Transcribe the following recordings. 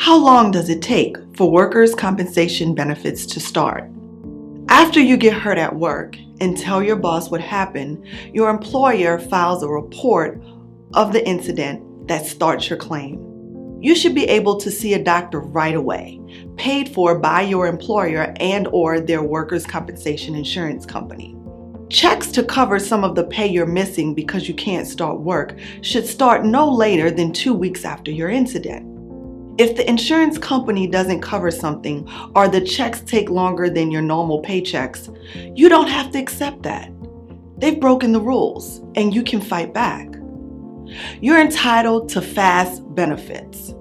How long does it take for workers' compensation benefits to start? After you get hurt at work and tell your boss what happened, your employer files a report of the incident that starts your claim. You should be able to see a doctor right away, paid for by your employer and or their workers' compensation insurance company. Checks to cover some of the pay you're missing because you can't start work should start no later than 2 weeks after your incident. If the insurance company doesn't cover something or the checks take longer than your normal paychecks, you don't have to accept that. They've broken the rules and you can fight back. You're entitled to fast benefits.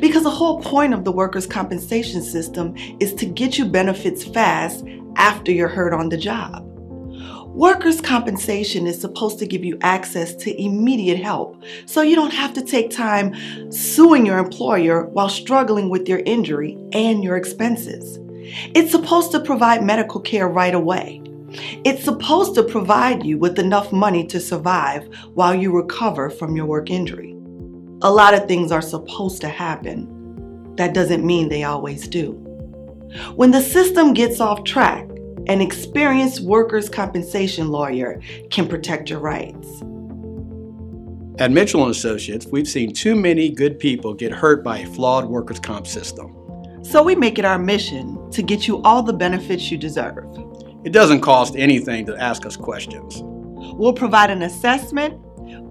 Because the whole point of the workers' compensation system is to get you benefits fast after you're hurt on the job. Workers' compensation is supposed to give you access to immediate help so you don't have to take time suing your employer while struggling with your injury and your expenses. It's supposed to provide medical care right away. It's supposed to provide you with enough money to survive while you recover from your work injury. A lot of things are supposed to happen. That doesn't mean they always do. When the system gets off track, an experienced workers' compensation lawyer can protect your rights. At Mitchell & Associates, we've seen too many good people get hurt by a flawed workers' comp system. So we make it our mission to get you all the benefits you deserve. It doesn't cost anything to ask us questions. We'll provide an assessment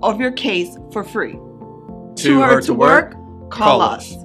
of your case for free. Too hurt to work? Call Call us. us.